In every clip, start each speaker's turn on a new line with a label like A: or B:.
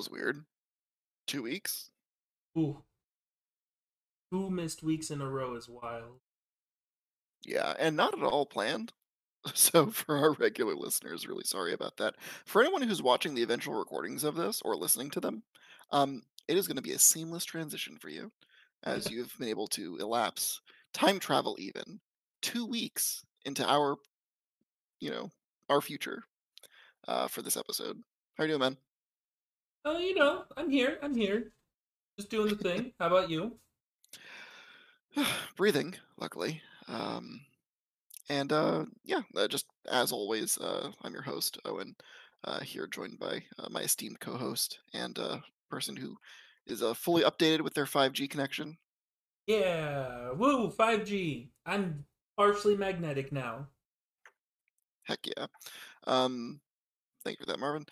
A: Was weird. Two weeks?
B: Ooh. Two missed weeks in a row is wild.
A: Yeah, and not at all planned. So for our regular listeners, really sorry about that. For anyone who's watching the eventual recordings of this or listening to them, um, it is going to be a seamless transition for you as you've been able to elapse time travel even two weeks into our, you know, our future uh, for this episode. How are you doing, man?
B: Oh, you know, I'm here. I'm here. Just doing the thing. How about you?
A: Breathing, luckily. Um, and uh, yeah, uh, just as always, uh, I'm your host, Owen, uh, here joined by uh, my esteemed co host and uh, person who is uh, fully updated with their 5G connection.
B: Yeah. Woo, 5G. I'm partially magnetic now.
A: Heck yeah. Um, thank you for that, Marvin.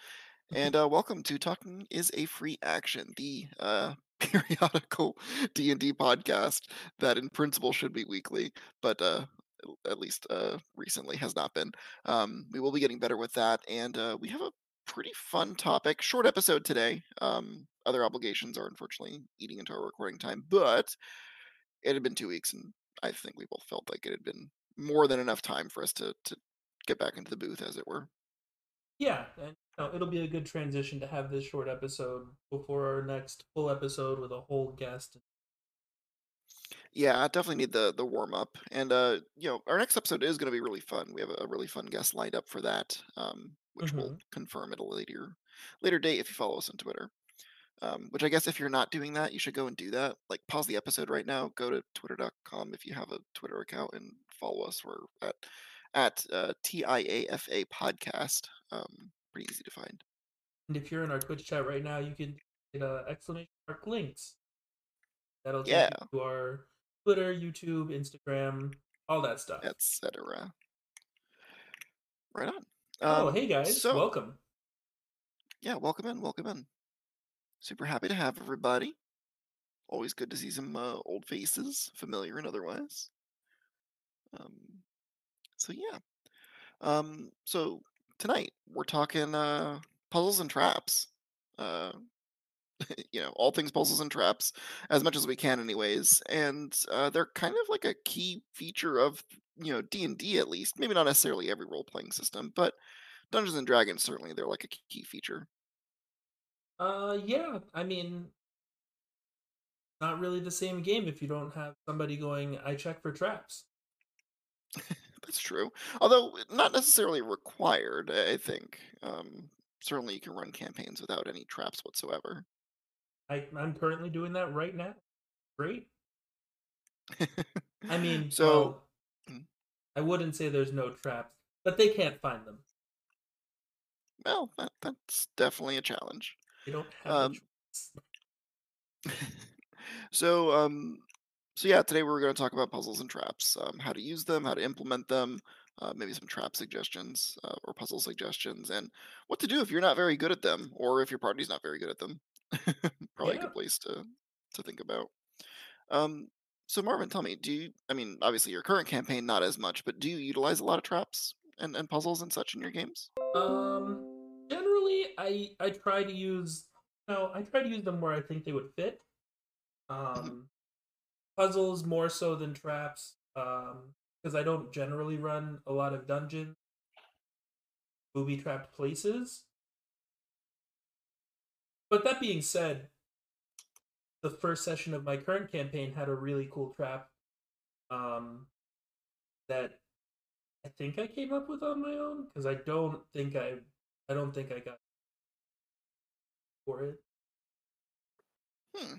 A: And uh, welcome to Talking is a Free Action, the uh, periodical D&D podcast that in principle should be weekly, but uh, at least uh, recently has not been. Um, we will be getting better with that, and uh, we have a pretty fun topic. Short episode today. Um, other obligations are unfortunately eating into our recording time, but it had been two weeks, and I think we both felt like it had been more than enough time for us to to get back into the booth, as it were.
B: Yeah, and you know, it'll be a good transition to have this short episode before our next full episode with a whole guest.
A: Yeah, I definitely need the the warm up, and uh, you know, our next episode is going to be really fun. We have a, really fun guest lined up for that, um, which we'll
B: hmm
A: confirm at a later later date if you follow us on Twitter. Um, which I guess if you're not doing that, you should go and do that. Like pause the episode right now, go to twitter.com if you have a Twitter account, and follow us. We're at at uh, TIAFA podcast. Um, pretty easy to find.
B: And if you're in our Twitch chat right now, you can hit uh, exclamation mark links. That'll take
A: Yeah,
B: you to our Twitter, YouTube, Instagram, all that stuff.
A: etc. Right on.
B: Oh,
A: Um,
B: hey guys,
A: so
B: welcome.
A: yeah, welcome in, welcome in. Super happy to have everybody. Always good to see some uh, old faces, familiar and otherwise. Um, so yeah. Um, so tonight we're talking uh, puzzles and traps. Uh, you know, all things puzzles and traps, as much as we can, anyways. And uh, they're kind of like a key feature of you know D and D at least. Maybe not necessarily every role playing system, but Dungeons and Dragons certainly they're like a key feature.
B: Uh, yeah, I mean, not really the same game if you don't have somebody going, I check for traps.
A: That's true. Although not necessarily required, I think. Um, certainly you can run campaigns without any traps whatsoever.
B: I, I'm currently doing that right now. Great. I mean,
A: so,
B: well,
A: mm,
B: I wouldn't say there's no traps, but they can't find them.
A: well, that, that's definitely a challenge.
B: They don't have
A: Um, so, um, so yeah, today we're going to talk about puzzles and traps, um, how to use them, how to implement them, uh, maybe some trap suggestions uh, or puzzle suggestions, and what to do if you're not very good at them, or if your party's not very good at them. Probably a good place to to think about. Um, so Marvin, tell me, do you? I mean, obviously your current campaign not as much, but do you utilize a lot of traps and, and puzzles and such in your games?
B: Um, generally, I I try to use no, I try to use them where I think they would fit.
A: Mhm.
B: Um, puzzles more so than traps. Um, because I don't generally run a lot of dungeon booby trapped places. But that being said, the first session of my current campaign had a really cool trap. Um, that I think I came up with on my own because I don't think I I don't think I got for it.
A: Hmm.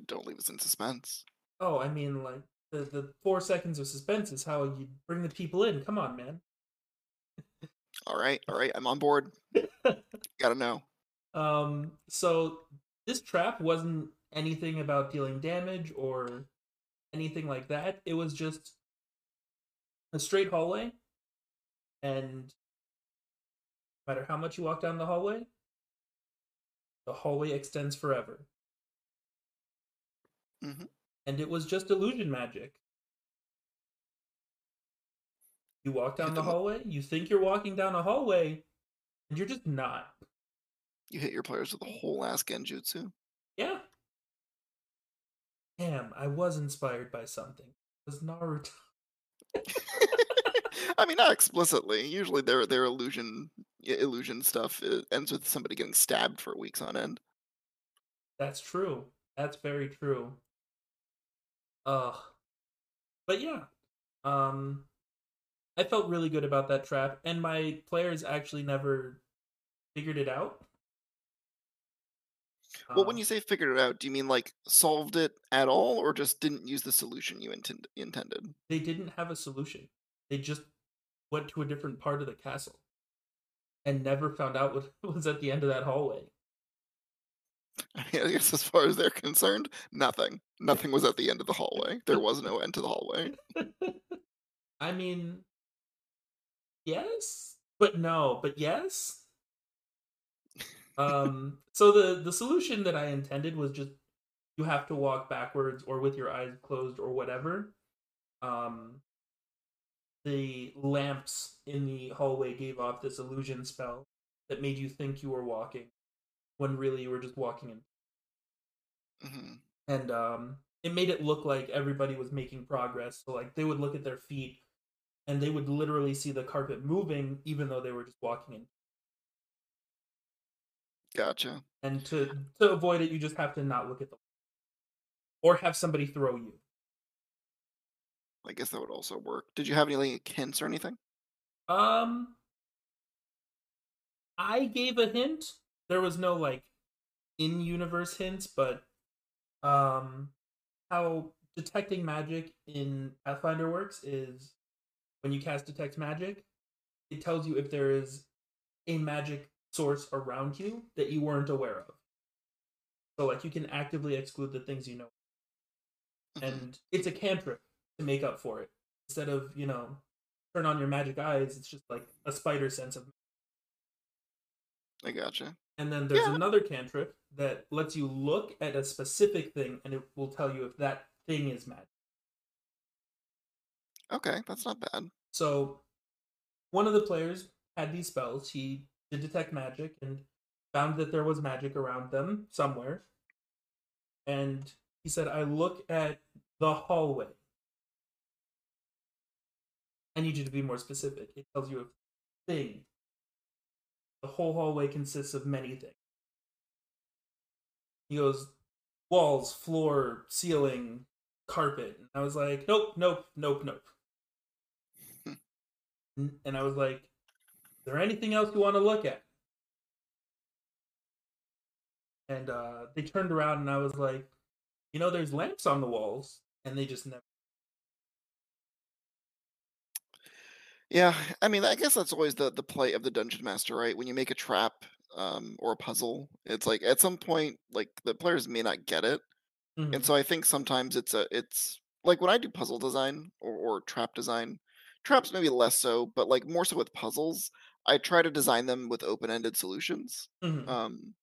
A: Don't leave us in suspense.
B: Oh, I mean like the the four seconds of suspense is how you bring the people in. Come on, man.
A: All right, all right, I'm on board. Gotta know.
B: um, so this trap wasn't anything about dealing damage or anything like that. It was just a straight hallway, and no matter how much you walk down the hallway, the hallway extends forever.
A: Hmm
B: And it was just illusion magic. You walk down
A: Hit
B: the hallway, you think you're walking down a hallway, and you're just not.
A: You hit your players with a whole ass genjutsu.
B: Yeah. Damn, I was inspired by something. It was Naruto.
A: I mean, not explicitly. Usually, their their illusion illusion stuff ends with somebody getting stabbed for weeks on end.
B: That's true. That's very true. Ugh. But yeah. Um I felt really good about that trap, and my players actually never figured it out.
A: Well, when
B: Um,
A: you say figured it out, do you mean like solved it at all, or just didn't use the solution you intend- intended?
B: they didn't have a solution. They just went to a different part of the castle and never found out what was at the end of that hallway.
A: I guess as far as they're concerned, nothing. Nothing was at the end of the hallway. There was no end to the hallway.
B: I mean, yes, but no, but yes. Um, so the the solution that I intended was just you have to walk backwards or with your eyes closed or whatever. Um, the lamps in the hallway gave off this illusion spell that made you think you were walking when really you were just walking in
A: hmm
B: and um it made it look like everybody was making progress so like they would look at their feet and they would literally see the carpet moving even though they were just walking in
A: Gotcha.
B: and to to avoid it you just have to not look at the or have somebody throw you
A: I guess that would also work. Did you have any like, hints or anything?
B: um i gave a hint there was no like in universe hints but um how detecting magic in pathfinder works is when you cast detect magic it tells you if there is a magic source around you that you weren't aware of so like you can actively exclude the things you know
A: Mhm.
B: and it's a cantrip to make up for it instead of you know turn on your magic eyes it's just like a spider sense of
A: I gotcha.
B: And then there's
A: Yeah.
B: another cantrip that lets you look at a specific thing and it will tell you if that thing is magic.
A: Okay, that's not bad.
B: so one of the players had these spells. He did detect magic and found that there was magic around them somewhere. And he said i look at the hallway. I need you to be more specific. It tells you a thing the whole hallway consists of many things. He goes walls floor ceiling carpet. And i was like nope nope nope nope. And i was like is there anything else you want to look at? And uh they turned around and i was like you know there's lamps on the walls. And they just never
A: Yeah, I mean, I guess that's always the the play of the dungeon master, right? When you make a trap um, or a puzzle, it's like at some point, like the players may not get it, and
B: Mhm,
A: so I think sometimes it's a it's like when I do puzzle design or, or trap design, traps maybe less so, but like more so with puzzles, I try to design them with open-ended solutions.
B: mhm,
A: Um,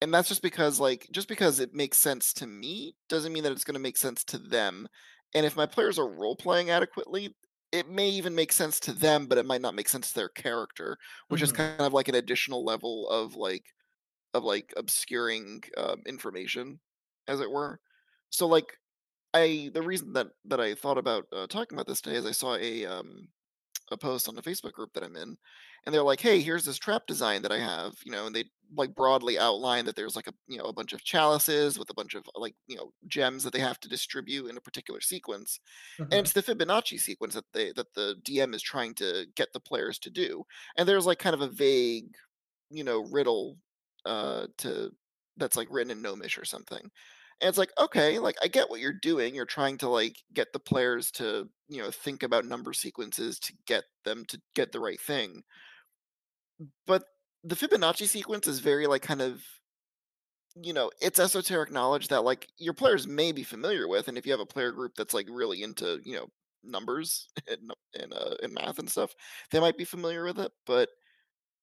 A: and that's just because like just because it makes sense to me doesn't mean that it's going to make sense to them. And if my players are role playing adequately, it may even make sense to them, but it might not make sense to their character, which is
B: mhm,
A: kind of like an additional level of like of like obscuring um, information, as it were. So like I the reason that that I thought about uh, talking about this today is I saw a um, a post on the Facebook group that I'm in, and they're like, "Hey, here's this trap design that I have," you know, and they like broadly outline that there's like a you know a bunch of chalices with a bunch of like you know gems that they have to distribute in a particular sequence, and
B: mhm,
A: it's the Fibonacci sequence that they that the DM is trying to get the players to do, and there's like kind of a vague you know riddle uh to that's like written in gnomish or something and it's like, okay, like I get what you're doing. You're trying to like get the players to, you know, think about number sequences to get them to get the right thing. But the Fibonacci sequence is very like kind of, you know, it's esoteric knowledge that like your players may be familiar with. And if you have a player group that's like really into, you know, numbers and uh, and math and stuff, they might be familiar with it, but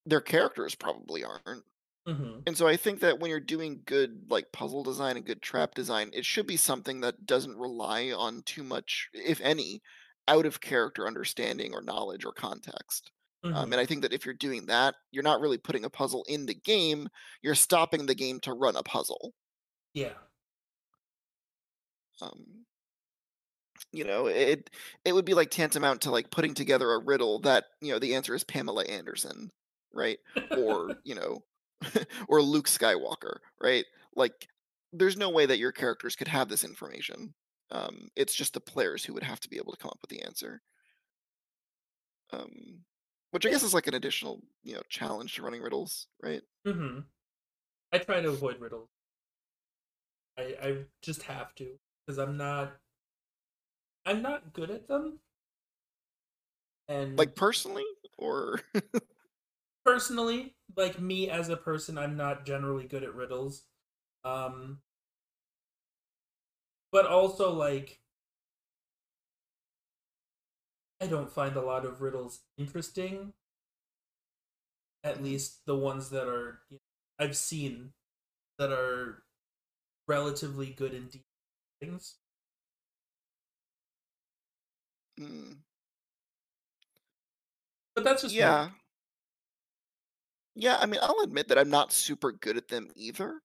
A: their characters probably aren't.
B: Mhm,
A: And so I think that when you're doing good like puzzle design and good trap design, it should be something that doesn't rely on too much, if any, out of character understanding or knowledge or context. Um,
B: Mhm.
A: and I think that if you're doing that, you're not really putting a puzzle in the game, you're stopping the game to run a puzzle.
B: Yeah.
A: Um, you know, it it would be like tantamount to like putting together a riddle that, you know, the answer is Pamela Anderson, right? Or, you know, or Luke Skywalker, right? Like there's no way that your characters could have this information. Um, it's just the players who would have to be able to come up with the answer. Um, which I guess is like an additional, you know, challenge to running riddles, right?
B: Mm-hmm. I try to avoid riddles. I I just have to because I'm not I'm not good at them. And
A: Like personally, or
B: personally, like me as a person, I'm not generally good at riddles. Um but also like I don't find a lot of riddles interesting. At least the ones that are you know, I've seen that are relatively good in deep things.
A: mm,
B: But that's just me.
A: Yeah. I mean, I'll admit that I'm not super good at them either.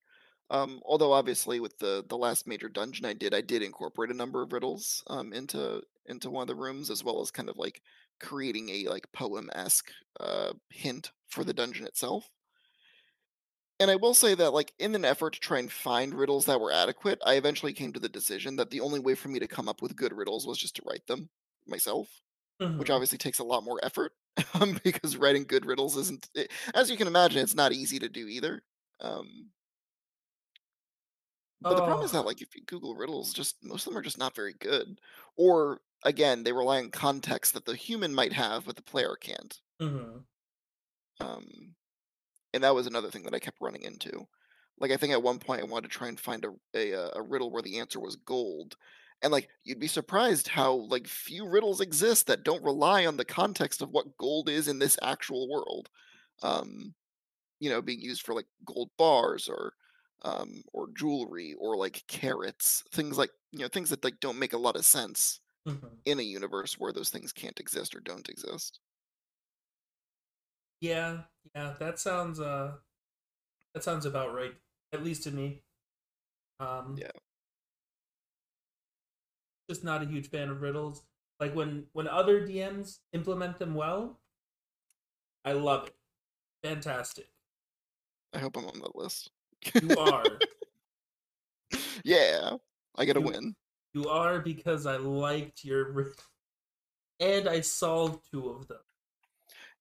A: Um, although obviously with the the last major dungeon I did, I did incorporate a number of riddles um, into into one of the rooms, as well as kind of like creating a like poem esque uh, hint for the dungeon itself. And I will say that, like, in an effort to try and find riddles that were adequate, I eventually came to the decision that the only way for me to come up with good riddles was just to write them myself, which
B: Mhm.
A: obviously takes a lot more effort um, because writing good riddles isn't, it, as you can imagine, it's not easy to do either. Um, but the problem is that,
B: Oh.
A: like, if you Google riddles, just most of them are just not very good, or again, they rely on context that the human might have, but the player can't.
B: Mhm.
A: Um, and that was another thing that I kept running into. Like I think at one point I wanted to try and find a a, uh, a riddle where the answer was gold, and like you'd be surprised how like few riddles exist that don't rely on the context of what gold is in this actual world. Um, you know, being used for like gold bars or um or jewelry or like carats, things like you know things that like don't make a lot of sense
B: Mhm.
A: in a universe where those things can't exist or don't exist.
B: Yeah, yeah, that sounds uh that sounds about right. At least to me. Um
A: Yeah.
B: Just not a huge fan of riddles. Like when when other DMs implement them well, I love it. Fantastic.
A: I hope I'm on that list.
B: You are.
A: yeah, I get a
B: You
A: win.
B: you are because I liked your rid- and I solved two of them.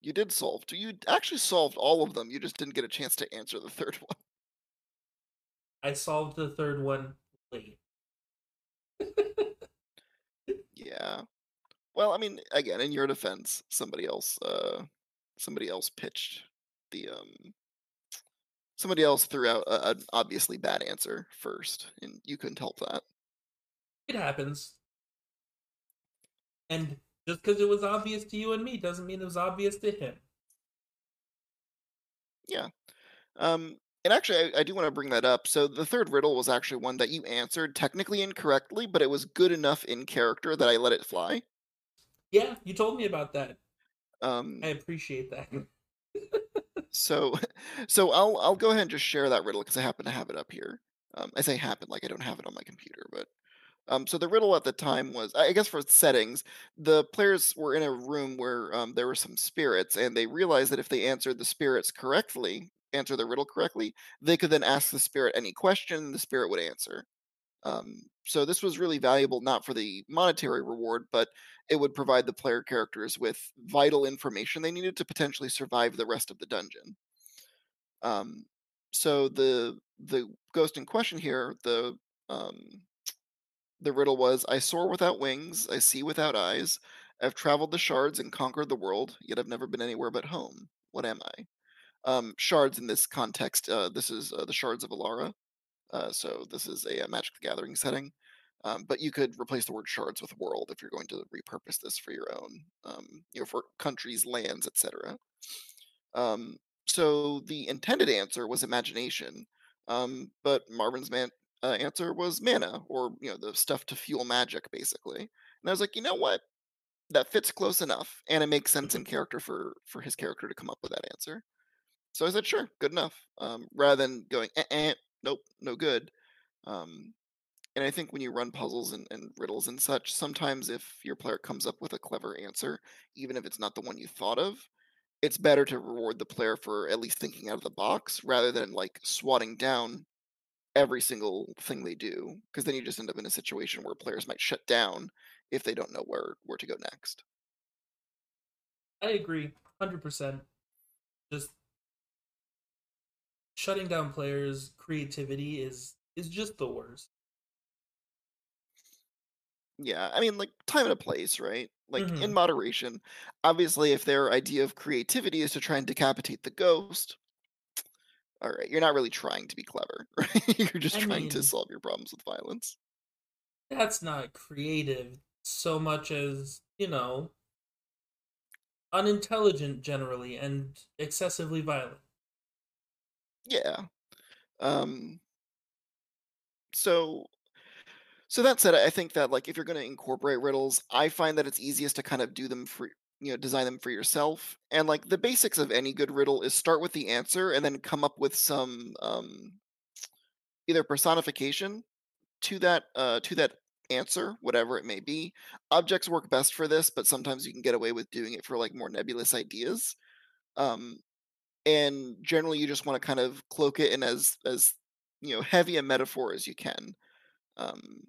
A: You did solve 2 you actually solved all of them, you just didn't get a chance to answer the 3rd one.
B: I solved the third one late.
A: Yeah. Well, I mean, again, in your defense, somebody else, uh, somebody else pitched the, um somebody else threw out a an obviously bad answer first, and you couldn't help that.
B: it happens. And just because it was obvious to you and me doesn't mean it was obvious to him.
A: Yeah. Um, and actually, I I do wanna bring that up. So the 3rd riddle was actually one that you answered technically incorrectly, but it was good enough in character that I let it fly.
B: Yeah, you told me about that.
A: Um
B: I appreciate that.
A: So, so I'll I'll go ahead and just share that riddle because I happen to have it up here. Um, I say happen like I don't have it on my computer, but um, so the riddle at the time was, I guess, for settings, the players were in a room where um, there were some spirits, and they realized that if they answered the spirits correctly, answer the riddle correctly, they could then ask the spirit any question, the spirit would answer. Um, so this was really valuable, not for the monetary reward, but it would provide the player characters with vital information they needed to potentially survive the rest of the dungeon. Um, so the the ghost in question here, the um, the riddle was: I soar without wings, I see without eyes. I've traveled the shards and conquered the world, yet I've never been anywhere but home. What am I? Um, shards in this context, uh, this is uh, the shards of Alara. Uh, so this is a, uh Magic the Gathering setting. Um, but you could replace the word shards with world if you're going to repurpose this for your own, um, you know, for countries, lands, etc. Um, so the intended answer was imagination, um, but Marvin's man uh, answer was mana, or you know, the stuff to fuel magic, basically. And I was like, you know what? that fits close enough, and it makes sense in character for for his character to come up with that answer. So I said, "Sure, good enough." Um, rather than going, eh, eh, "Nope, no good." Um, and I think when you run puzzles and, and riddles and such, sometimes if your player comes up with a clever answer, even if it's not the one you thought of, it's better to reward the player for at least thinking out of the box rather than like swatting down every single thing they do because then you just end up in a situation where players might shut down if they don't know where where to go next.
B: I agree, hundred percent. Just shutting down players' creativity is is just the worst.
A: Yeah, I mean, like time and a place, right? Like in
B: hmm
A: moderation. Obviously, if their idea of creativity is to try and decapitate the ghost, all right, you're not really trying to be clever, right? You're just
B: I
A: trying to solve your problems with violence.
B: that's not creative so much as you know unintelligent generally and excessively violent.
A: Yeah. Um. So So that said, I think that like if you're going to incorporate riddles, I find that it's easiest to kind of do them for you know design them for yourself. And like the basics of any good riddle is start with the answer and then come up with some um, either personification to that uh, to that answer, whatever it may be. Objects work best for this, but sometimes you can get away with doing it for like more nebulous ideas. Um, and generally, you just want to kind of cloak it in as as you know heavy a metaphor as you can. Um,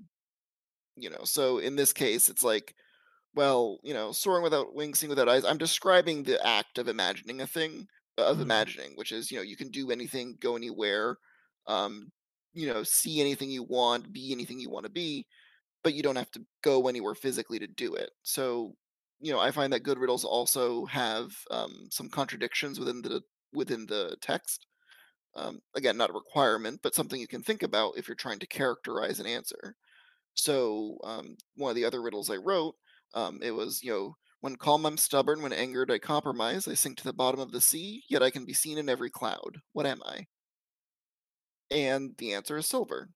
A: you know, so in this case, it's like Well, you know, soaring without wings, seeing without eyes. I'm describing the act of imagining a thing, uh, of
B: hmm
A: imagining, which is, you know, you can do anything, go anywhere, um, you know, see anything you want, be anything you want to be, but you don't have to go anywhere physically to do it. So, you know, I find that good riddles also have um, some contradictions within the within the text. Um, again, not a requirement, but something you can think about if you're trying to characterize an answer. So um, one of the other riddles I wrote, um, it was, you know, when calm I'm stubborn, when angered I compromise, I sink to the bottom of the sea, yet I can be seen in every cloud. What am I? And the answer is silver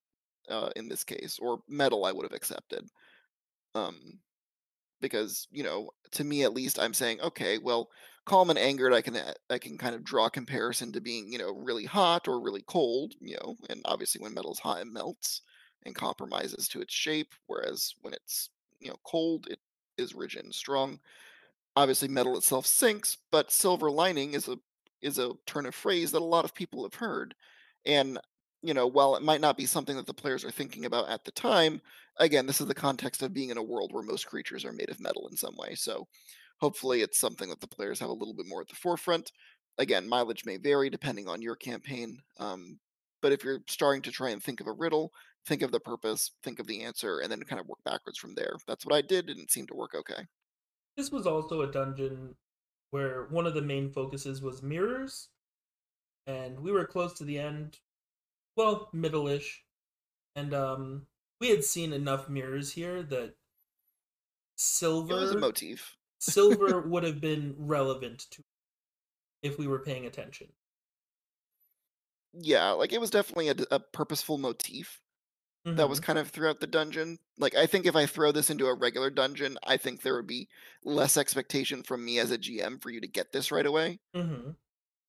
A: uh, in this case, or metal I would have accepted. Um, because you know, to me at least, I'm saying, okay, well, calm and angered, I can uh, I can kind of draw comparison to being, you know, really hot or really cold, you know, and obviously when metal's hot, it melts and compromises to its shape, whereas when it's you know cold, it is rigid and strong. Obviously, metal itself sinks, but silver lining is a is a turn of phrase that a lot of people have heard. And you know, while it might not be something that the players are thinking about at the time, again, this is the context of being in a world where most creatures are made of metal in some way. So hopefully it's something that the players have a little bit more at the forefront. Again, mileage may vary depending on your campaign. Um, but if you're starting to try and think of a riddle, think of the purpose, think of the answer, and then kind of work backwards from there. That's what I did, and it seemed to work okay.
B: This was also a dungeon where one of the main focuses was mirrors, and we were close to the end, well, middle-ish, and um, we had seen enough mirrors here that
A: It was a
B: silver
A: motif.
B: silver would have been relevant to if we were paying attention.
A: Yeah, like it was definitely a purposeful motif that was
B: hmm
A: kind of throughout the dungeon. Like I think if I throw this into a regular dungeon, I think there would be less expectation from me as a GM for you to get this right away.
B: hmm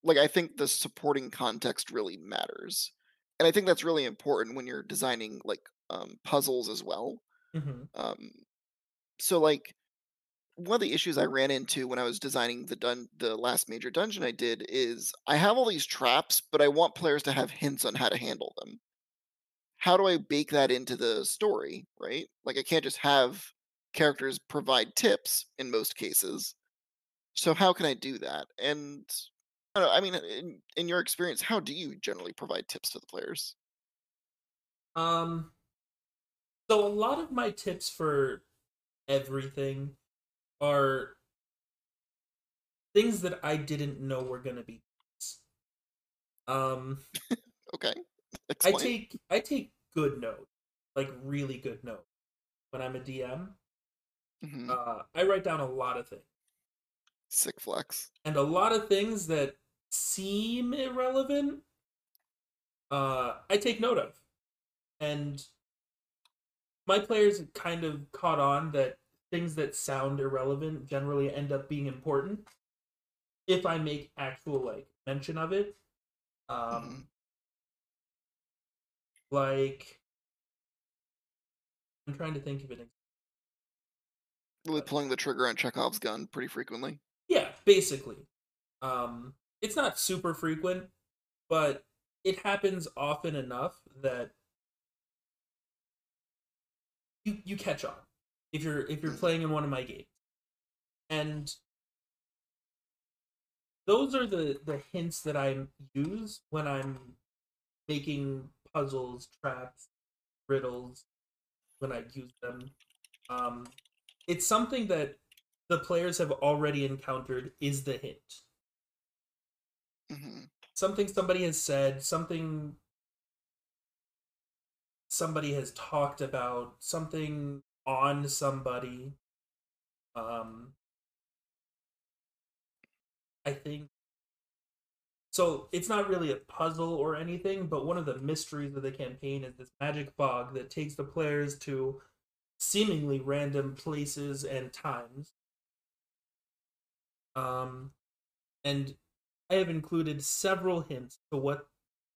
A: Like I think the supporting context really matters. And I think that's really important when you're designing like um, puzzles as well.
B: hmm
A: Um, so like one of the issues I ran into when I was designing the dun the last major dungeon I did is I have all these traps, but I want players to have hints on how to handle them. How do I bake that into the story, right? Like I can't just have characters provide tips in most cases. So how can I do that? And I don't know, I mean in, in your experience, how do you generally provide tips to the players?
B: Um, so a lot of my tips for everything are things that I didn't know were gonna be. tips. Um,
A: Okay.
B: I take I take good note, like really good note when I'm a DM.
A: hmm
B: Uh, I write down a lot of things,
A: Sick flex.
B: and a lot of things that seem irrelevant. Uh, I take note of, and my players kind of caught on that things that sound irrelevant generally end up being important if I make actual like mention of it. Um,
A: Mhm.
B: like I'm trying to think of it.
A: Really pulling the trigger on Chekhov's gun pretty frequently.
B: Yeah, basically. Um, it's not super frequent, but it happens often enough that you you catch on if you're if you're playing in one of my games. And those are the the hints that I use when I'm making puzzles, traps, riddles when I use them. Um, it's something that the players have already encountered is the hint.
A: Mhm.
B: Something somebody has said, something somebody has talked about, something on somebody. Um, I think so. It's not really a puzzle or anything, but one of the mysteries of the campaign is this magic fog that takes the players to seemingly random places and times. Um, and I have included several hints to what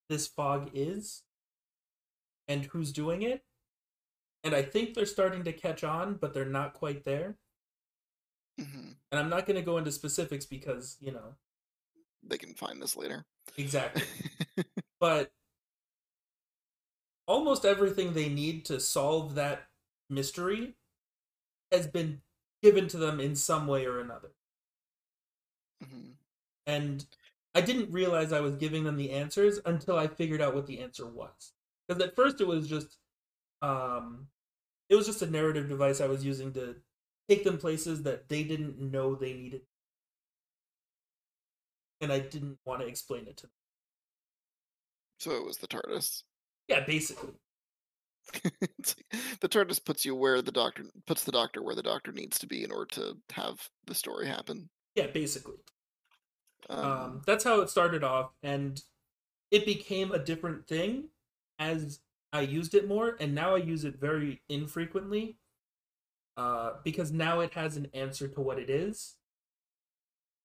B: this fog is and who's doing it. And I think they're starting to catch on, but they're not quite there.
A: Mhm.
B: And I'm not going to go into specifics because, you know,
A: They can find this later.
B: exactly. but almost everything they need to solve that mystery has been given to them in some way or another.
A: Mhm.
B: And I didn't realize I was giving them the answers until I figured out what the answer was. Because at first it was just um it was just a narrative device I was using to take them places that they didn't know they needed. And I didn't want to explain it to them.
A: So it was the TARDIS.
B: Yeah, basically.
A: The TARDIS puts you where the doctor puts the doctor where the doctor needs to be in order to have the story happen.
B: Yeah, basically.
A: Um,
B: Um, that's how it started off, and it became a different thing as I used it more, and now I use it very infrequently. Uh, because now it has an answer to what it is.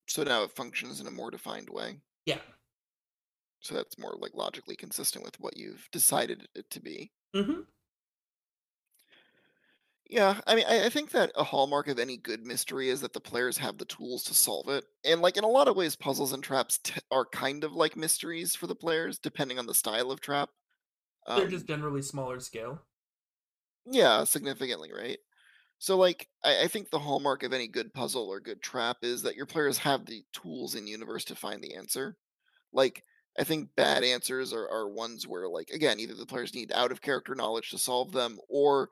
A: so now it functions in a more defined way.
B: Yeah.
A: So that's more like logically consistent with what you've decided it to be.
B: Mm-hmm.
A: Yeah, I mean, I, I think that a hallmark of any good mystery is that the players have the tools to solve it. And like in a lot of ways, puzzles and traps t- are kind of like mysteries for the players, depending on the style of trap.
B: They're
A: Um,
B: just generally smaller scale.
A: yeah, significantly, right? So, like, I, I think the hallmark of any good puzzle or good trap is that your players have the tools in universe to find the answer. Like, I think bad answers are, are ones where, like, again, either the players need out of character knowledge to solve them, or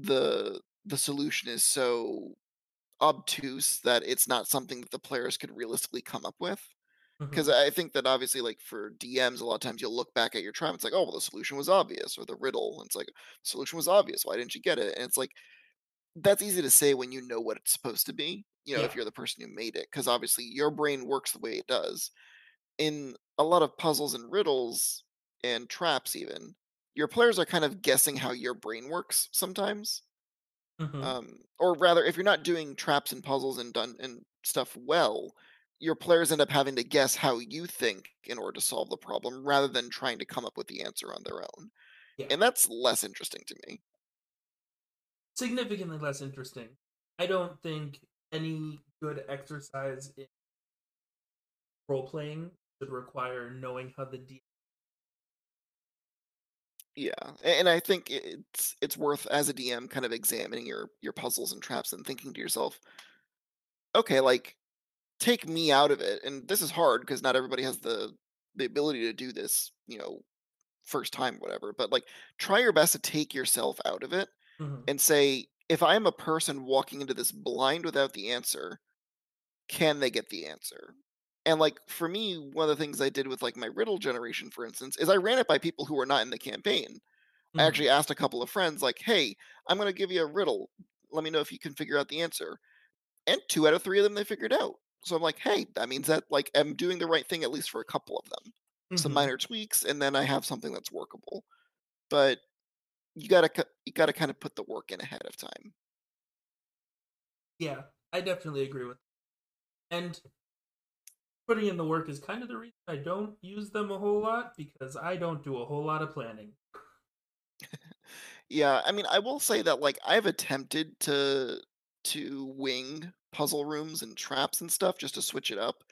A: the the solution is so obtuse that it's not something that the players could realistically come up with.
B: Mm-hmm.
A: Because I think that obviously, like for DMs, a lot of times you'll look back at your trap. It's like, oh, well, the solution was obvious, or the riddle. And it's like, solution was obvious. Why didn't you get it? And it's like, that's easy to say when you know what it's supposed to be. You know, if you're the person who made it, because obviously your brain works the way it does. In a lot of puzzles and riddles and traps, even your players are kind of guessing how your brain works sometimes
B: Mhm.
A: um, or rather, if you're not doing traps and puzzles and done and stuff well, your players end up having to guess how you think in order to solve the problem, rather than trying to come up with the answer on their own.
B: Yeah.
A: And that's less interesting to me.
B: Significantly less interesting. I don't think any good exercise in role playing should require knowing how the D.
A: Yeah, and I think it's it's worth as a DM kind of examining your your puzzles and traps and thinking to yourself, okay, like take me out of it. And this is hard because not everybody has the the ability to do this, you know, first time, whatever. But like, try your best to take yourself out of it
B: Mhm.
A: and say, if I'm a person walking into this blind without the answer, can they get the answer? And like for me, one of the things I did with like my riddle generation, for instance, is I ran it by people who were not in the campaign. I
B: Mhm.
A: actually asked a couple of friends, like, hey, I'm going to give you a riddle. Let me know if you can figure out the answer. And two out of three of them they figured out. So I'm like, hey, that means that like I'm doing the right thing at least for a couple of them. Some
B: Mhm.
A: minor tweaks, and then I have something that's workable. But you gotta you gotta kind of put the work in ahead of time.
B: Yeah, I definitely agree with. That. And putting in the work is kind of the reason I don't use them a whole lot because I don't do a whole lot of planning.
A: Yeah, I mean, I will say that like I've attempted to to wing puzzle rooms and traps and stuff just to switch it up,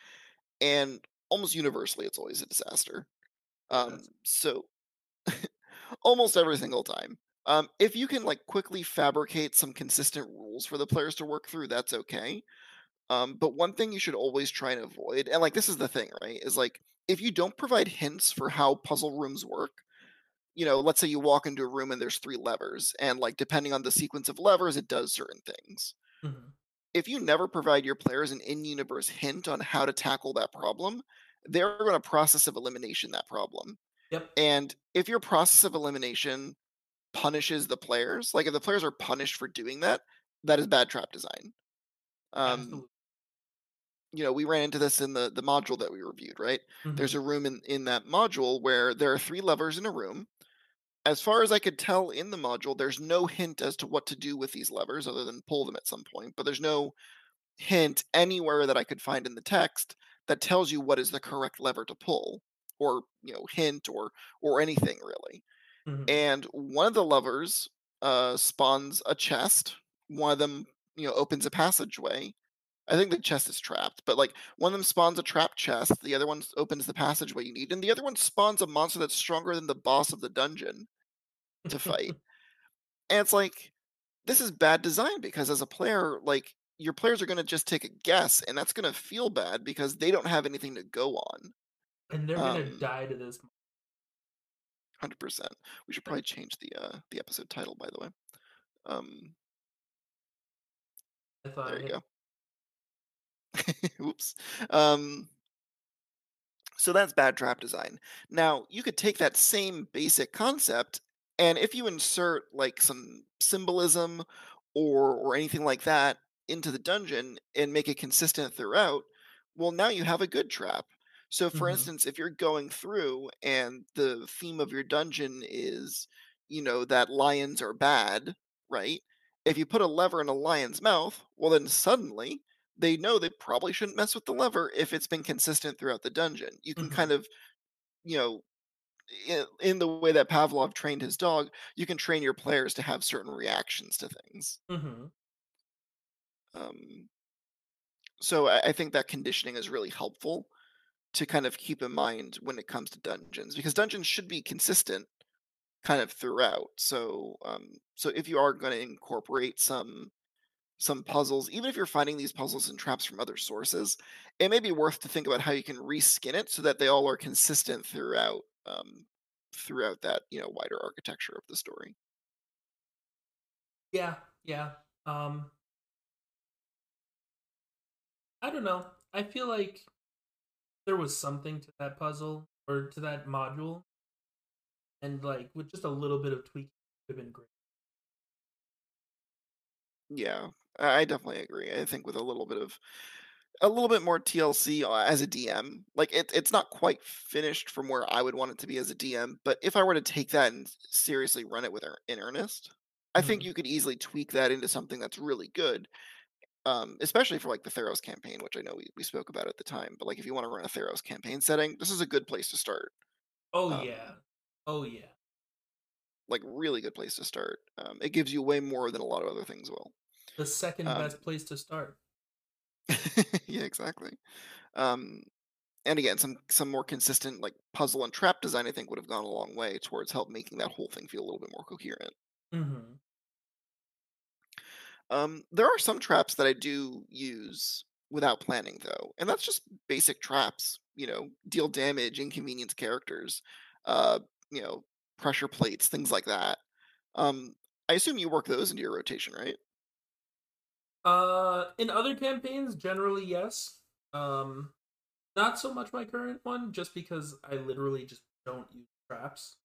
A: and almost universally it's always a disaster. Um, so almost every single time. Um, if you can like quickly fabricate some consistent rules for the players to work through, that's okay. Um, but one thing you should always try and avoid, and like this is the thing, right? Is like if you don't provide hints for how puzzle rooms work, you know, let's say you walk into a room and there's three levers, and like depending on the sequence of levers, it does certain things.
B: mhm.
A: If you never provide your players an in-universe hint on how to tackle that problem, they're going to process of elimination that problem.
B: Yep,
A: And if your process of elimination punishes the players, like if the players are punished for doing that, that is bad trap design. Um,
B: absolutely.
A: You know, we ran into this in the the module that we reviewed, right? There's
B: hmm
A: a room in in that module where there are three levers in a room. As far as I could tell in the module, there's no hint as to what to do with these levers other than pull them at some point, but there's no hint anywhere that I could find in the text that tells you what is the correct lever to pull or, you know, hint or or anything really.
B: hmm
A: And one of the levers uh spawns a chest, one of them, you know, opens a passageway I think the chest is trapped, but like one of them spawns a trap chest, the other one opens the passageway you need, and the other one spawns a monster that's stronger than the boss of the dungeon to fight. And it's like this is bad design because as a player, like your players are going to just take a guess, and that's going to feel bad because they don't have anything to go on.
B: and they're
A: Um,
B: die to this.
A: hundred percent. We should probably change the uh the episode title, by the way. Um,
B: I thought
A: there
B: I
A: you go. Oops. Um, So that's bad trap design. Now, you could take that same basic concept and if you insert like some symbolism or or anything like that into the dungeon and make it consistent throughout, well now you have a good trap. So for
B: hmm
A: instance, if you're going through and the theme of your dungeon is, you know, that lions are bad, right? If you put a lever in a lion's mouth, well then suddenly they know they probably shouldn't mess with the lever if it's been consistent throughout the dungeon. You can
B: hmm
A: kind of, you know, in, in the way that Pavlov trained his dog, you can train your players to have certain reactions to things.
B: hmm
A: Um, so I, I think that conditioning is really helpful to kind of keep in mind when it comes to dungeons because dungeons should be consistent kind of throughout. So, um, so if you are going to incorporate some some puzzles, even if you're finding these puzzles and traps from other sources, it may be worth to think about how you can reskin it so that they all are consistent throughout um, throughout that you know wider architecture of the story.
B: Yeah, yeah. Um, I don't know. I feel like there was something to that puzzle or to that module, and like with just a little bit of tweaking, it would have been great.
A: Yeah, I definitely agree. I think with a little bit of a little bit more TLC uh, as a DM, like it, it's not quite finished from where I would want it to be as a DM. But if I were to take that and seriously run it with ear- in earnest, I think
B: hmm
A: you could easily tweak that into something that's really good um, especially for like the Theros campaign, which I know we, we spoke about at the time. But like, if you want to run a Theros campaign setting, this is a good place to start.
B: Oh
A: Um,
B: yeah, oh yeah.
A: like, really good place to start. Um, it gives you way more than a lot of other things will.
B: The second
A: Um,
B: best place to start.
A: yeah, exactly. Um, and again, some some more consistent like puzzle and trap design, I think, would have gone a long way towards help making that whole thing feel a little bit more coherent.
B: hmm
A: Um, there are some traps that I do use without planning, though, and that's just basic traps. You know, deal damage, inconvenience characters, uh, you know, pressure plates, things like that. Um, I assume you work those into your rotation, right?
B: Uh, in other campaigns, generally yes. Um, not so much my current one, just because I literally just don't use traps,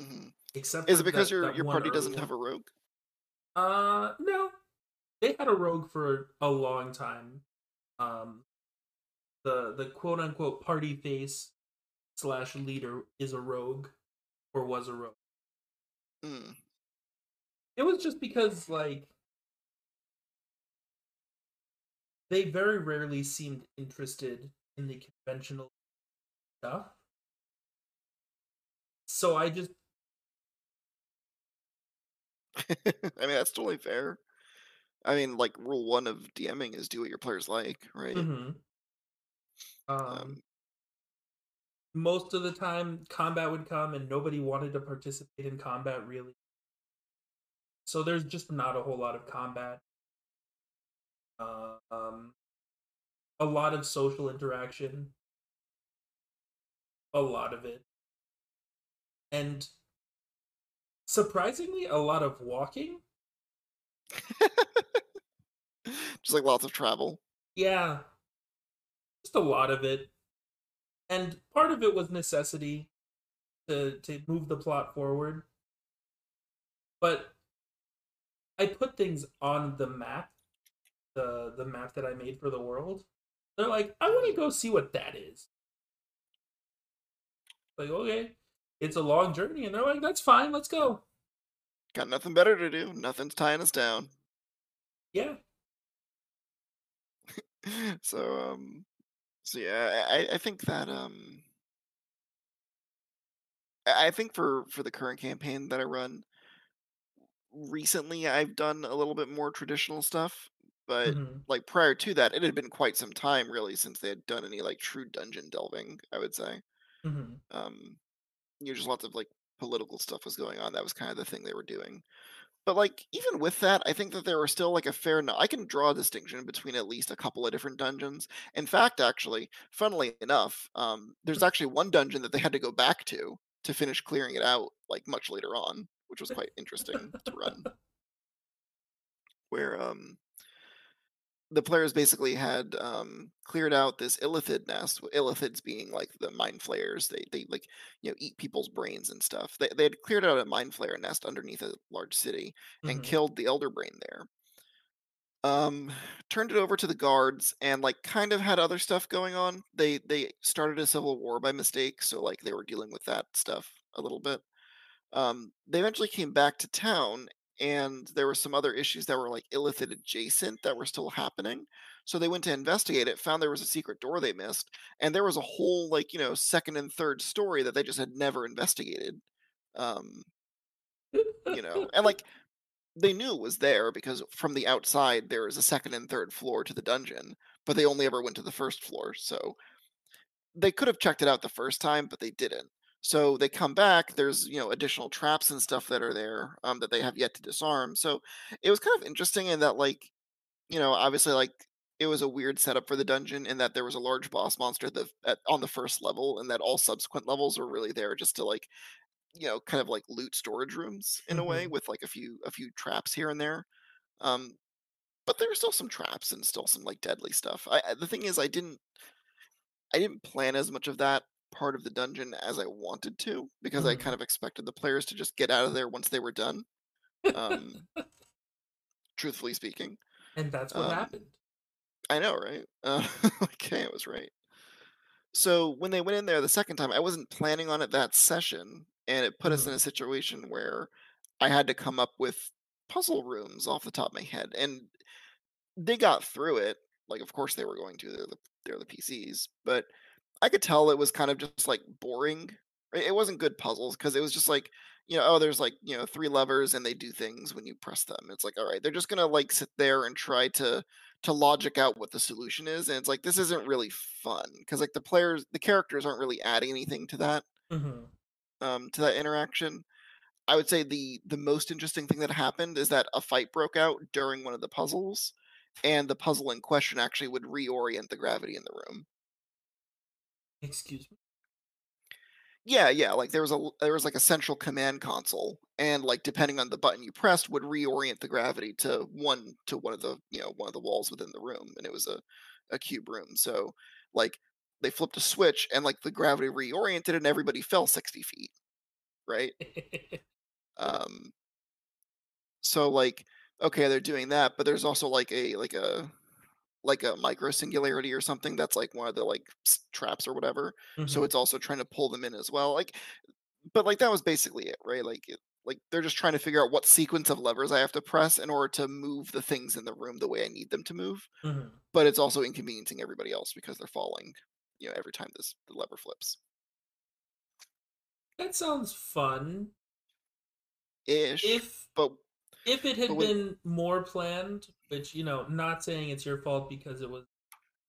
A: Mm-hmm.
B: except
A: Is it because
B: that
A: your
B: that
A: your party doesn't
B: one.
A: have a rogue?
B: Uh, no, they had a rogue for a long time. Um, the the quote unquote party face slash leader is a rogue, or was a rogue.
A: Mm,
B: It was just because like they very rarely seemed interested in the conventional stuff. So I just
A: I mean, that's totally fair. I mean, like rule one of DMing is do what your players like, right?
B: mhm. um
A: Um,
B: most of the time combat would come and nobody wanted to participate in combat really. So there's just not a whole lot of combat. Um a lot of social interaction, a lot of it. And surprisingly a lot of walking.
A: just like lots of travel.
B: Yeah, just a lot of it. And part of it was necessity to to move the plot forward. But I put things on the map, the the map that I made for the world. They're like, I want to go see what that is. Like, okay, it's a long journey, and they're like, that's fine, let's go.
A: Got nothing better to do. Nothing's tying us down.
B: Yeah.
A: So, um, so yeah, I, I think that um, I I think for for the current campaign that I run, recently I've done a little bit more traditional stuff, but
B: hmm
A: like prior to that, it had been quite some time really since they had done any like true dungeon delving. I would say,
B: hmm
A: um, you know, just lots of like political stuff was going on. That was kind of the thing they were doing. But, like, even with that, I think that there were still, like, a fair no I can draw a distinction between at least a couple of different dungeons. In fact, actually, funnily enough, um, there's actually one dungeon that they had to go back to, to finish clearing it out, like, much later on, which was quite interesting to run, where, um, the players basically had, um, cleared out this illithid nest, illithids being, like, the mind flayers. They they, like, you know, eat people's brains and stuff. They they had cleared out a mind flayer nest underneath a large city and
B: hmm
A: killed the elder brain there. Um, turned it over to the guards and, like, kind of had other stuff going on. They they started a civil war by mistake, so, like, they were dealing with that stuff a little bit. Um, they eventually came back to town, and there were some other issues that were, like, Illithid adjacent that were still happening. So they went to investigate it, found there was a secret door they missed, and there was a whole, like, you know, 2nd and 3rd story that they just had never investigated. Um, you know, and, like, they knew it was there because from the outside there is a second and third floor to the dungeon, but they only ever went to the first floor. So they could have checked it out the first time, but they didn't. So they come back. There's you know additional traps and stuff that are there um, that they have yet to disarm. So it was kind of interesting in that like you know obviously like it was a weird setup for the dungeon in that there was a large boss monster that at, on the first level and that all subsequent levels were really there just to like you know kind of like loot storage rooms in a way
B: hmm
A: with like a few a few traps here and there um but there were still some traps and still some, like, deadly stuff. I I the thing is I didn't I didn't plan as much of that part of the dungeon as I wanted to, because I
B: hmm
A: kind of expected the players to just get out of there once they were done, um, truthfully speaking.
B: and that's what
A: Um,
B: happened.
A: I know, right? Uh, okay, I was right. So, when they went in there the second time, I wasn't planning on it that session, and it put us in
B: hmm
A: a situation where I had to come up with puzzle rooms off the top of my head, and they got through it. Like, of course they were going to, they're the they're the PCs, but I could tell it was kind of just, like, boring. It wasn't good puzzles because it was just like, you know, oh, there's, like, you know, 3 levers and they do things when you press them. It's like, alright, they're just gonna, like, sit there and try to to logic out what the solution is, and it's like, this isn't really fun because like, the players the characters aren't really adding anything to that,
B: hmm
A: um, to that interaction. I would say the the most interesting thing that happened is that a fight broke out during one of the puzzles, and the puzzle in question actually would reorient the gravity in the room.
B: Excuse me.
A: Yeah, yeah, like there was a there was like a central command console, and like depending on the button you pressed would reorient the gravity to one to one of the, you know, one of the walls within the room, and it was a a cube room. So, like they flipped a switch and like the gravity reoriented and everybody fell 60 feet, right? Um, so like okay, they're doing that, but there's also like a like a like a micro singularity or something that's like one of the like traps or whatever. So
B: hmm
A: it's also trying to pull them in as well. Like but like that was basically it, right? Like it, like they're just trying to figure out what sequence of levers I have to press in order to move the things in the room the way I need them to move.
B: Mhm.
A: But it's also inconveniencing everybody else because they're falling, you know, every time this the lever flips.
B: That sounds fun.
A: Ish.
B: If
A: but
B: if it had
A: when-
B: been more planned, which you know, not saying it's your fault because it was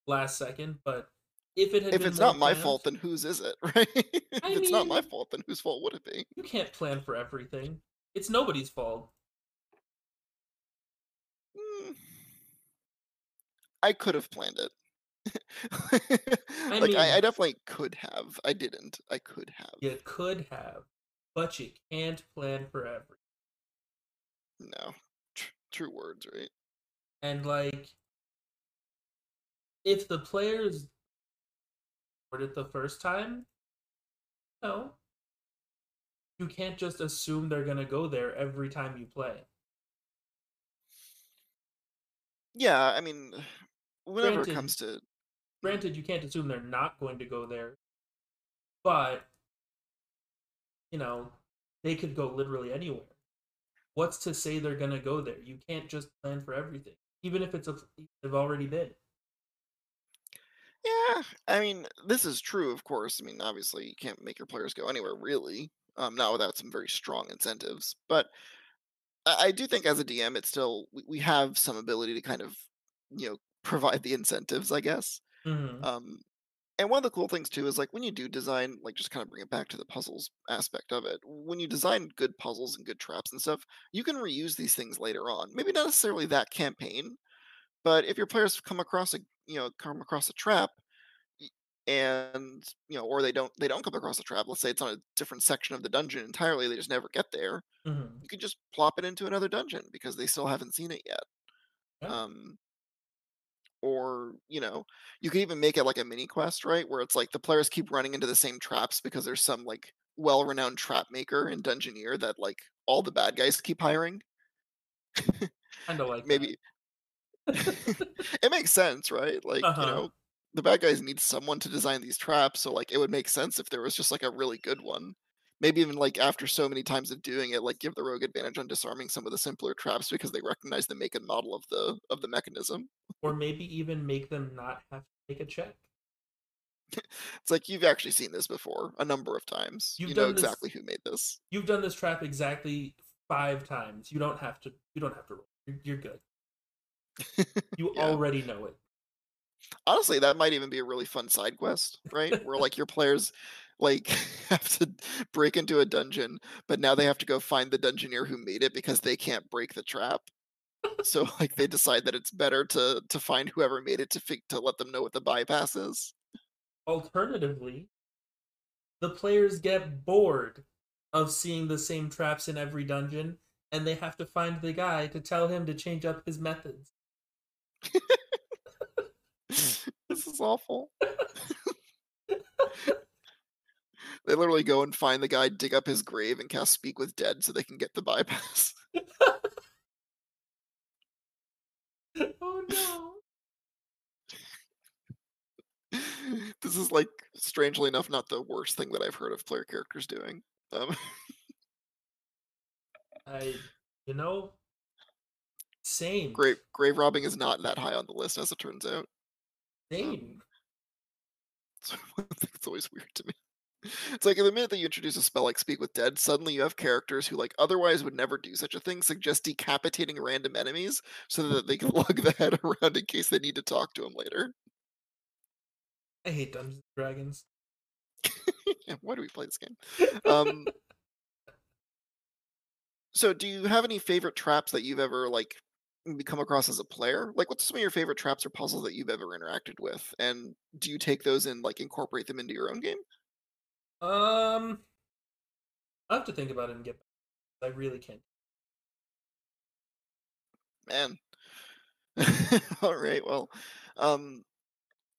B: last second, but if it had been
A: planned.
B: if it's
A: not my fault, then whose is it, right? if
B: I
A: it's not my fault, then whose fault would it be?
B: you can't plan for everything. It's nobody's fault.
A: Mm. I could have planned it. like I,
B: mean-
A: I definitely could have. I didn't. I could have.
B: You could have, but you can't plan for everything.
A: No. Tr- true words, right?
B: And like, if the players heard it the first time, no, you can't just assume they're gonna go there every time you play.
A: Yeah, I mean, whenever
B: Granted-
A: it comes to mm-hmm.
B: Granted, you can't assume they're not going to go there, but you know, they could go literally anywhere. What's to say they're gonna go there? You can't just plan for everything, even if it's a they've already been.
A: Yeah, I mean, this is true, of course. I mean, obviously, you can't make your players go anywhere, really, um, not without some very strong incentives. But I, I do think, as a DM, it's still we, we have some ability to kind of, you know, provide the incentives, I guess.
B: Mhm.
A: Um, and one of the cool things too is like when you do design, like just kind of bring it back to the puzzles aspect of it. When you design good puzzles and good traps and stuff, you can reuse these things later on. Maybe not necessarily that campaign, but if your players come across a you know come across a trap, and you know, or they don't they don't come across a trap. Let's say it's on a different section of the dungeon entirely. They just never get there.
B: Mhm.
A: You can just plop it into another dungeon because they still haven't seen it yet.
B: Yeah.
A: Um, or you know, you could even make it like a mini quest, right? Where it's like the players keep running into the same traps because there's some like well-renowned trap maker and dungeoneer that like all the bad guys keep hiring.
B: Kind of like
A: Maybe it makes sense, right? Like
B: Uh-huh.
A: you know, the bad guys need someone to design these traps, so like it would make sense if there was just like a really good one. Maybe even like after so many times of doing it, like give the rogue advantage on disarming some of the simpler traps because they recognize the make and model of the of the mechanism.
B: or maybe even make them not have to make a check.
A: It's like you've actually seen this before a number of times.
B: You've
A: you know
B: this-
A: exactly who made this.
B: You've done this trap exactly five times. You don't have to. You don't have to roll. You're, you're good. You
A: Yeah.
B: already know it.
A: Honestly, that might even be a really fun side quest, right? Where like your players like have to break into a dungeon, but now they have to go find the dungeoneer who made it because they can't break the trap. So like they decide that it's better to to find whoever made it to fig- to let them know what the bypass is.
B: Alternatively, the players get bored of seeing the same traps in every dungeon, and they have to find the guy to tell him to change up his methods.
A: this is awful. They literally go and find the guy, dig up his grave, and cast Speak with Dead so they can get the bypass.
B: oh no!
A: this is like strangely enough not the worst thing that I've heard of player characters doing. Um,
B: I, you know, same,
A: grave grave robbing is not that high on the list, as it turns out.
B: same.
A: So it's always weird to me. It's like in the minute that you introduce a spell like Speak with Dead, suddenly you have characters who like otherwise would never do such a thing, suggest decapitating random enemies so that they can lug the head around in case they need to talk to him later.
B: I hate Dungeons and Dragons.
A: Yeah, Why do we play this game? Um, so, do you have any favorite traps that you've ever like come across as a player? Like, what's some of your favorite traps or puzzles that you've ever interacted with? And do you take those and like incorporate them into your own game?
B: Um, I have to think about it and get. Back. I really can't.
A: Man. All right. Well, um,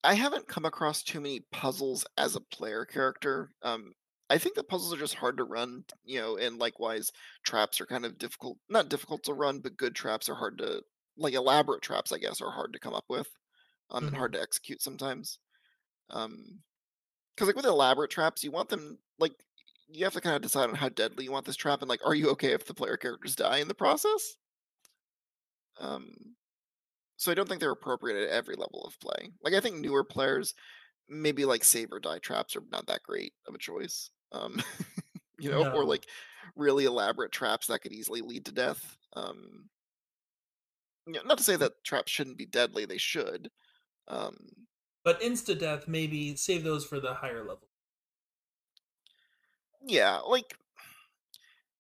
A: I haven't come across too many puzzles as a player character. Um, I think the puzzles are just hard to run, you know, and likewise, traps are kind of difficult. Not difficult to run, but good traps are hard to, like elaborate traps, I guess, are hard to come up with, um, and hard to execute sometimes. Um, because like with elaborate traps, you want them like you have to kind of decide on how deadly you want this trap and like are you okay if the player characters die in the process? Um so I don't think they're appropriate at every level of play. Like I think newer players maybe like save or die traps are not that great of a choice. Um you know, or like really elaborate traps that could easily lead to death. Um you know, not to say that traps shouldn't be deadly, they should. Um
B: But insta death, maybe save those for the higher level.
A: yeah, like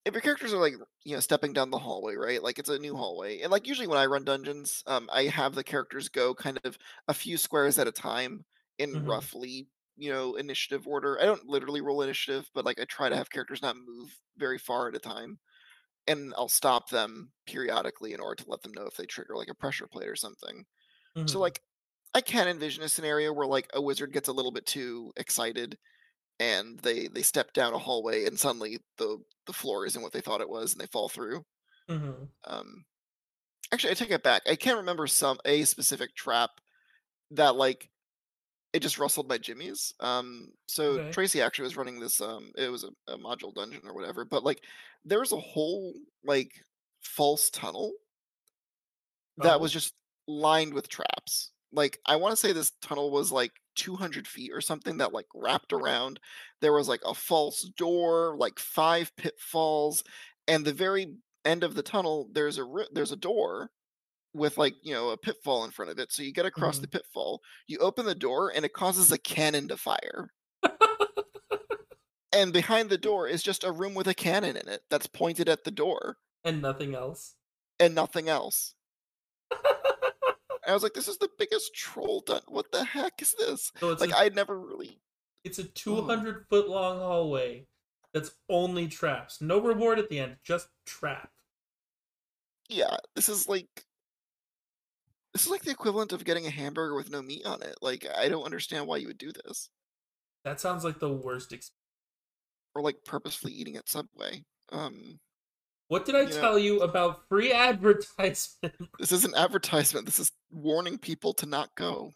A: if your characters are like you know stepping down the hallway right like it's a new hallway and like usually when i run dungeons um i have the characters go kind of a few squares at a time in
B: hmm
A: roughly you know initiative order. I don't literally roll initiative but like i try to have characters not move very far at a time and i'll stop them periodically in order to let them know if they trigger like a pressure plate or something. So
B: hmm
A: like i can envision a scenario where like a wizard gets a little bit too excited and they they step down a hallway and suddenly the the floor isn't what they thought it was and they fall through.
B: hmm
A: Um, actually, I take it back. I can't remember some a specific trap that like it just rustled my jimmies. Um, so
B: Okay.
A: Tracy actually was running this. Um, it was a, a module dungeon or whatever, but like there was a whole like false tunnel that was
B: Oh.
A: just lined with traps. Like I want to say this tunnel was like 200 feet or something that like wrapped around. There was like a false door, like five pitfalls, and the very end of the tunnel there's a there's a door with like you know a pitfall in front of it. So you get across the
B: hmm
A: pitfall, you open the door, and it causes a cannon to fire. And behind the door is just a room with a cannon in it that's pointed at the door
B: and nothing else.
A: and nothing else. I was like, this is the biggest troll done. What the heck is this?
B: so
A: Like,
B: a
A: I never really.
B: it's a
A: Oh,
B: 200 foot long hallway that's only traps. No reward at the end, just trap.
A: yeah. This is like this is like the equivalent of getting a hamburger with no meat on it. Like, I don't understand why you would do this,
B: That sounds like the worst experience.
A: or like purposefully eating at Subway. Um,
B: What did I
A: you know,
B: tell you about free advertisement?
A: this isn't advertisement. This is warning people to not go.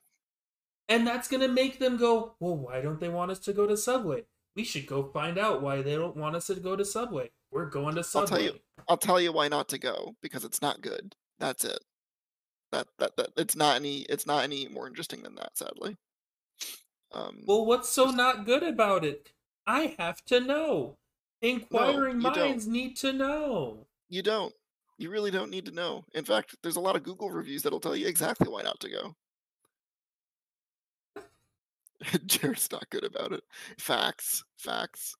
B: and that's going to make them go, well, why don't they want us to go to Subway? We should go find out why they don't want us to go to Subway. We're going to Subway.
A: I'll tell you. I'll tell you why not to go because it's not good. That's it. That that that it's not any. It's not any more interesting than that. Sadly. Um,
B: Well, what's so
A: just
B: not good about it? I have to know.
A: No.
B: Inquiring
A: don't.
B: minds need to know.
A: You don't. You really don't need to know. In fact, there's a lot of Google reviews that'll tell you exactly why not to go. Jared's not good about it. Facts. Facts.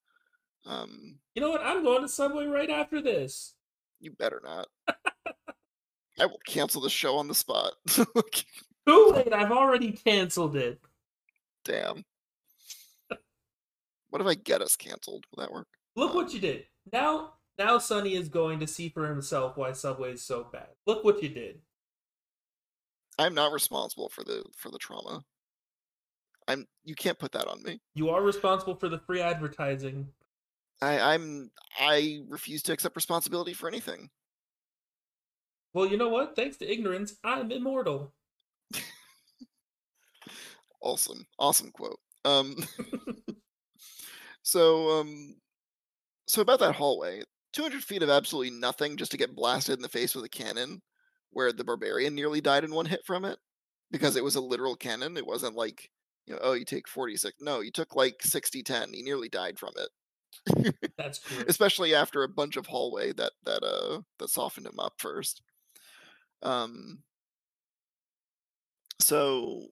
A: Um,
B: You know what? I'm going to Subway right after this.
A: you better not. I will cancel the show on the spot.
B: Too late. I've already canceled it.
A: Damn. What if I get us canceled? Will that work?
B: Look what you did. Now, now Sonny is going to see for himself why Subway is so bad. Look what you did.
A: I'm not responsible for the for the trauma. I'm. You can't put that on me.
B: You are responsible for the free advertising.
A: I, I'm. I refuse to accept responsibility for anything.
B: Well, you know what? Thanks to ignorance, I'm immortal.
A: Awesome. Awesome quote. Um. So um. So about that hallway, 200 feet of absolutely nothing just to get blasted in the face with a cannon, where the barbarian nearly died in one hit from it, because it was a literal cannon. It wasn't like you know, oh, you take 46. No, you took like 60 10. He nearly died from it.
B: That's great.
A: especially after a bunch of hallway that that uh that softened him up first. Um so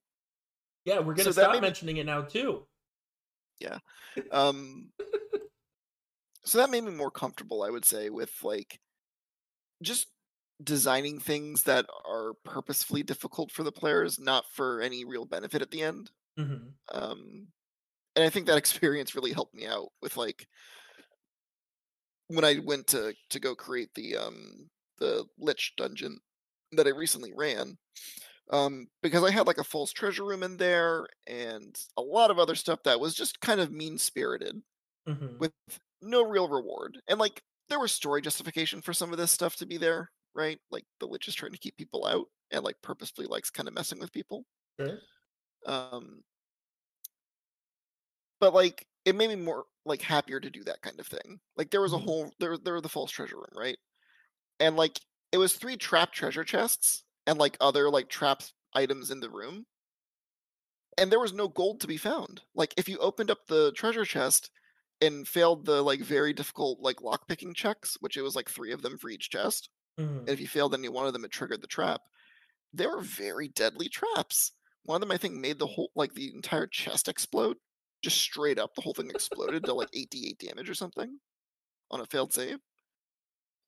B: Yeah, we're gonna
A: that
B: stop
A: me
B: mentioning it now too. Yeah.
A: Um so that made me more comfortable, I would say, with like just designing things that are purposefully difficult for the players, not for any real benefit at the end.
B: hmm
A: Um and I think that experience really helped me out with like when I went to to go create the um the Lich dungeon that I recently ran. Um, because I had like a false treasure room in there and a lot of other stuff that was just kind of mean spirited
B: hmm
A: with no real reward. And like there was story justification for some of this stuff to be there, right? Like the witch is trying to keep people out and like purposefully likes kind of messing with people.
B: Sure.
A: Um, but like it made me more, like, happier to do that kind of thing. Like, there was a
B: Mhm.
A: whole there there was the false treasure room, right? And, like, it was 3 trapped treasure chests and, like, other, like, trapped items in the room and there was no gold to be found. Like, if you opened up the treasure chest and failed the, like, very difficult, like, lock-picking checks, which it was, like, 3 of them for each chest,
B: Mhm.
A: and if you failed any one of them, it triggered the trap. They were very deadly traps. One of them, I think, made the whole like, the entire chest explode. Just straight up, the whole thing exploded to, like, 8d8 damage or something on a failed save.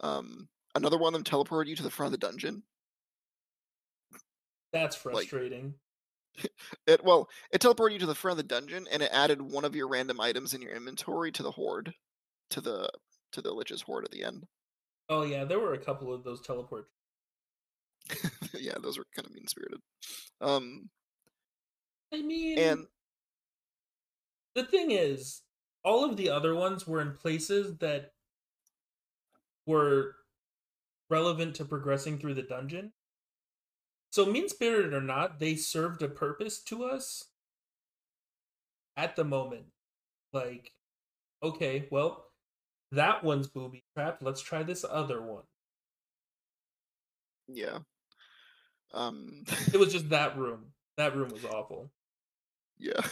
A: Um, another one of them teleported you to the front of the dungeon.
B: That's frustrating.
A: It well, it teleported you to the front of the dungeon, and it added one of your random items in your inventory to the hoard to the to the Lich's hoard at the end.
B: Oh, yeah, there were a couple of those teleport
A: Yeah, those were kinda mean-spirited. Um
B: I mean
A: and
B: the thing is, all of the other ones were in places that were relevant to progressing through the dungeon. So mean-spirited or not, they served a purpose to us at the moment. Like, "Okay, well, that one's booby-trapped, let's try this other one."
A: Yeah. Um
B: It was just that room. That room was awful.
A: Yeah.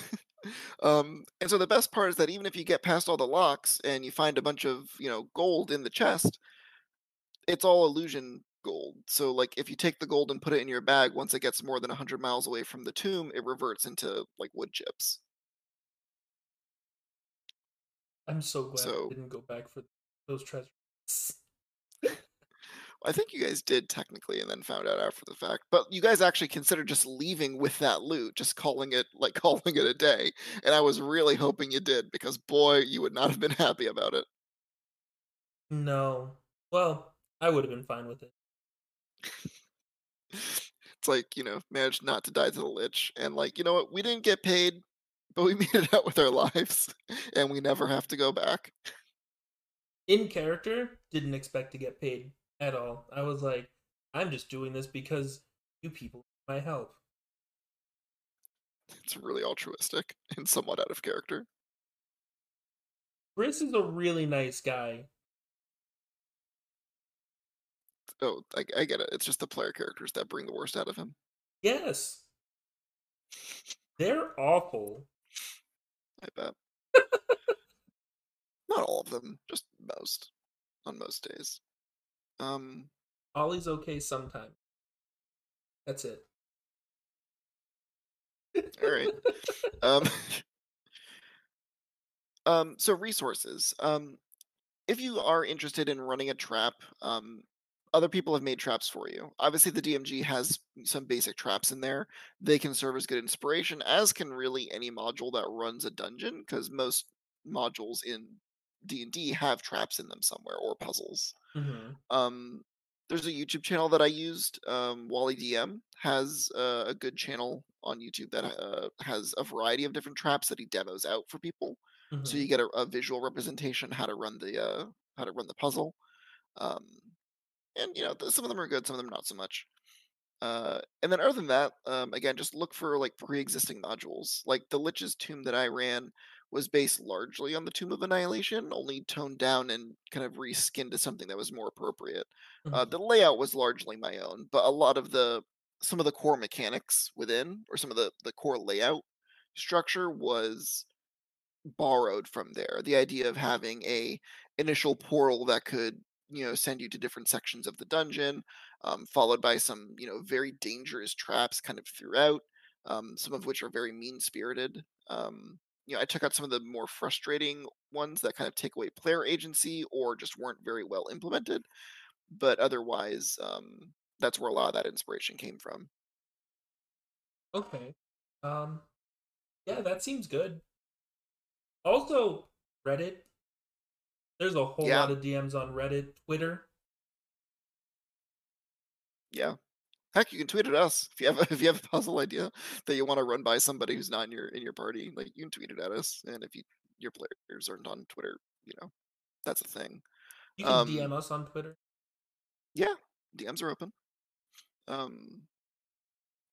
A: Um, and so the best part is that even if you get past all the locks and you find a bunch of, you know, gold in the chest it's all illusion gold. So, like, if you take the gold and put it in your bag, once it gets more than 100 miles away from the tomb, it reverts into, like, wood chips.
B: I'm so glad I didn't go back for those treasures.
A: I think you guys did technically and then found out after the fact, but you guys actually considered just leaving with that loot, just calling it like, calling it a day, and I was really hoping you did because, boy, you would not have been happy about it.
B: No. Well, I would've been fine with it.
A: It's like, you know, managed not to die to the Lich, and, like, you know what? We didn't get paid, but we made it out with our lives, and we never have to go back.
B: In character, didn't expect to get paid at all. I was like, "I'm just doing this because you people need my help."
A: It's really altruistic and somewhat out of character.
B: Chris is a really nice guy.
A: Oh, I I get it. It's just the player characters that bring the worst out of him.
B: Yes. They're awful.
A: I bet. Not all of them, just most, on most days. Um
B: Ollie's okay sometime. That's it.
A: Alright. Um um, so resources. Um, if you are interested in running a trap, um, other people have made traps for you. Obviously, the DMG has some basic traps in there. They can serve as good inspiration, as can really any module that runs a dungeon, because most modules in D&D have traps in them somewhere or puzzles.
B: Mhm.
A: Um, there's a YouTube channel that I used, um, Wally DM has a a good channel on YouTube that, uh, has a variety of different traps that he demos out for people. So you get a a visual representation how to run the, uh how to run the puzzle. Um, and, you know, some of them are good, some of them not so much. Uh, and then other than that, um, again, just look for, like, pre-existing modules. Like, the Lich's Tomb that I ran was based largely on the Tomb of Annihilation, only toned down and kind of reskinned to something that was more appropriate. Uh,
B: Mhm.
A: the layout was largely my own, but a lot of the some of the core mechanics within, or some of the the core layout structure was borrowed from there. The idea of having a initial portal that could, you know, send you to different sections of the dungeon, um, followed by some, you know, very dangerous traps kind of throughout, um, some of which are very mean-spirited. Um, you know, I took out some of the more frustrating ones that kind of take away player agency or just weren't very well implemented, but otherwise, um, that's where a lot of that inspiration came from.
B: Okay. Um, yeah, that seems good. Also, Reddit. There's a whole
A: Yeah.
B: lot of DMs on Reddit, Twitter.
A: Yeah. Heck, you can tweet at us if you have a if you have a puzzle idea that you wanna run by somebody who's not in your in your party, like, you can tweet it at us, and if you your players aren't on Twitter, you know, that's a thing.
B: You can DM
A: Um
B: us on Twitter.
A: Yeah, DMs are open. Um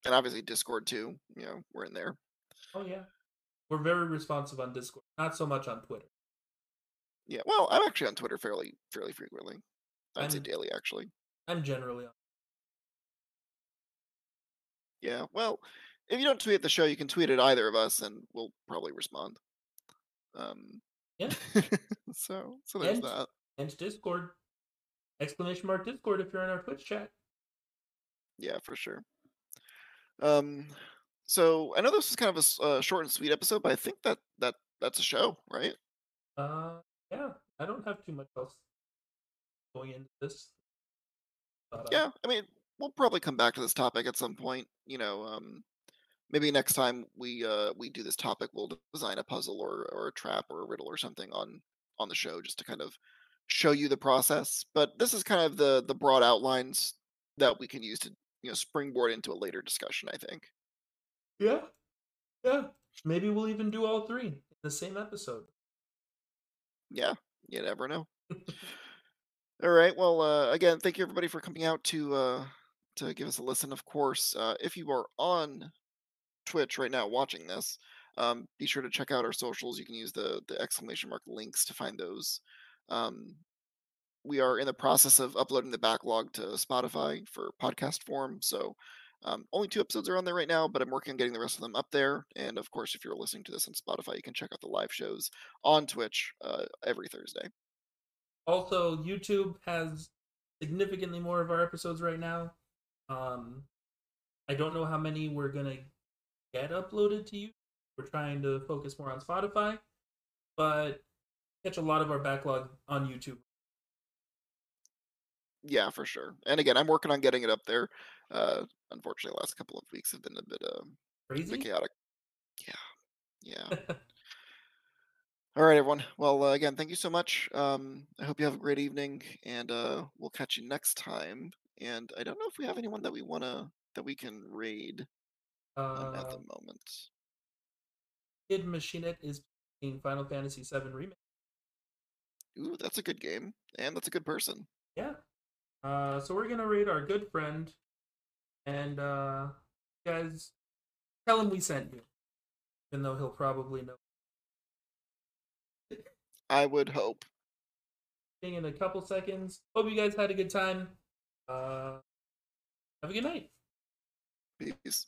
A: and obviously Discord too, you know, we're in there.
B: Oh, yeah. we're very responsive on Discord, not so much on Twitter.
A: Yeah, well, I'm actually on Twitter fairly fairly frequently. I'd say
B: I'm-
A: daily, actually.
B: I'm generally on.
A: Yeah, well, if you don't tweet at the show, you can tweet at either of us, and we'll probably respond. Um,
B: Yeah.
A: so, so there's
B: And-
A: that.
B: And Discord. Exclamation mark Discord if you're in our Twitch chat.
A: Yeah, for sure. Um, so I know this is kind of a uh, short and sweet episode, but I think that that that's a show, right?
B: Uh, yeah, I don't have too much else going into this. But, uh,
A: Yeah, I mean, we'll probably come back to this topic at some point. You know, um, maybe next time we uh we do this topic, we'll design a puzzle or or a trap or a riddle or something on on the show just to kind of show you the process. But this is kind of the the broad outlines that we can use to you know springboard into a later discussion. I think.
B: Yeah. Yeah. Maybe we'll even do all three in the same episode.
A: Yeah, you never know. All right. Well, uh, again, thank you everybody for coming out to uh, to give us a listen. Of course, uh, if you are on Twitch right now watching this, um, be sure to check out our socials. You can use the the exclamation mark links to find those. Um, we are in the process of uploading the backlog to Spotify for podcast form. So um, only two episodes are on there right now, but I'm working on getting the rest of them up there. And of course, if you're listening to this on Spotify, you can check out the live shows on Twitch uh, every Thursday.
B: Also, YouTube has significantly more of our episodes right now. Um, I don't know how many we're gonna get uploaded to you. We're trying to focus more on Spotify, but catch a lot of our backlog on YouTube.
A: Yeah, for sure. And again, I'm working on getting it up there. Uh, unfortunately, the last couple of weeks have been a bit, uh, a bit chaotic. Yeah, yeah. All right, everyone. Well, uh, again, thank you so much. Um, I hope you have a great evening, and uh, we'll catch you next time. And I don't know if we have anyone that we wanna that we can raid um, at the
B: uh,
A: moment.
B: Kid Machinette is playing Final Fantasy VII Remake.
A: Ooh, that's a good game, and that's a good person.
B: Yeah. Uh, so we're gonna raid our good friend, and uh, guys, tell him we sent you, even though he'll probably know.
A: I would hope.
B: In a couple seconds. Hope you guys had a good time. Uh, have a good night.
A: Peace.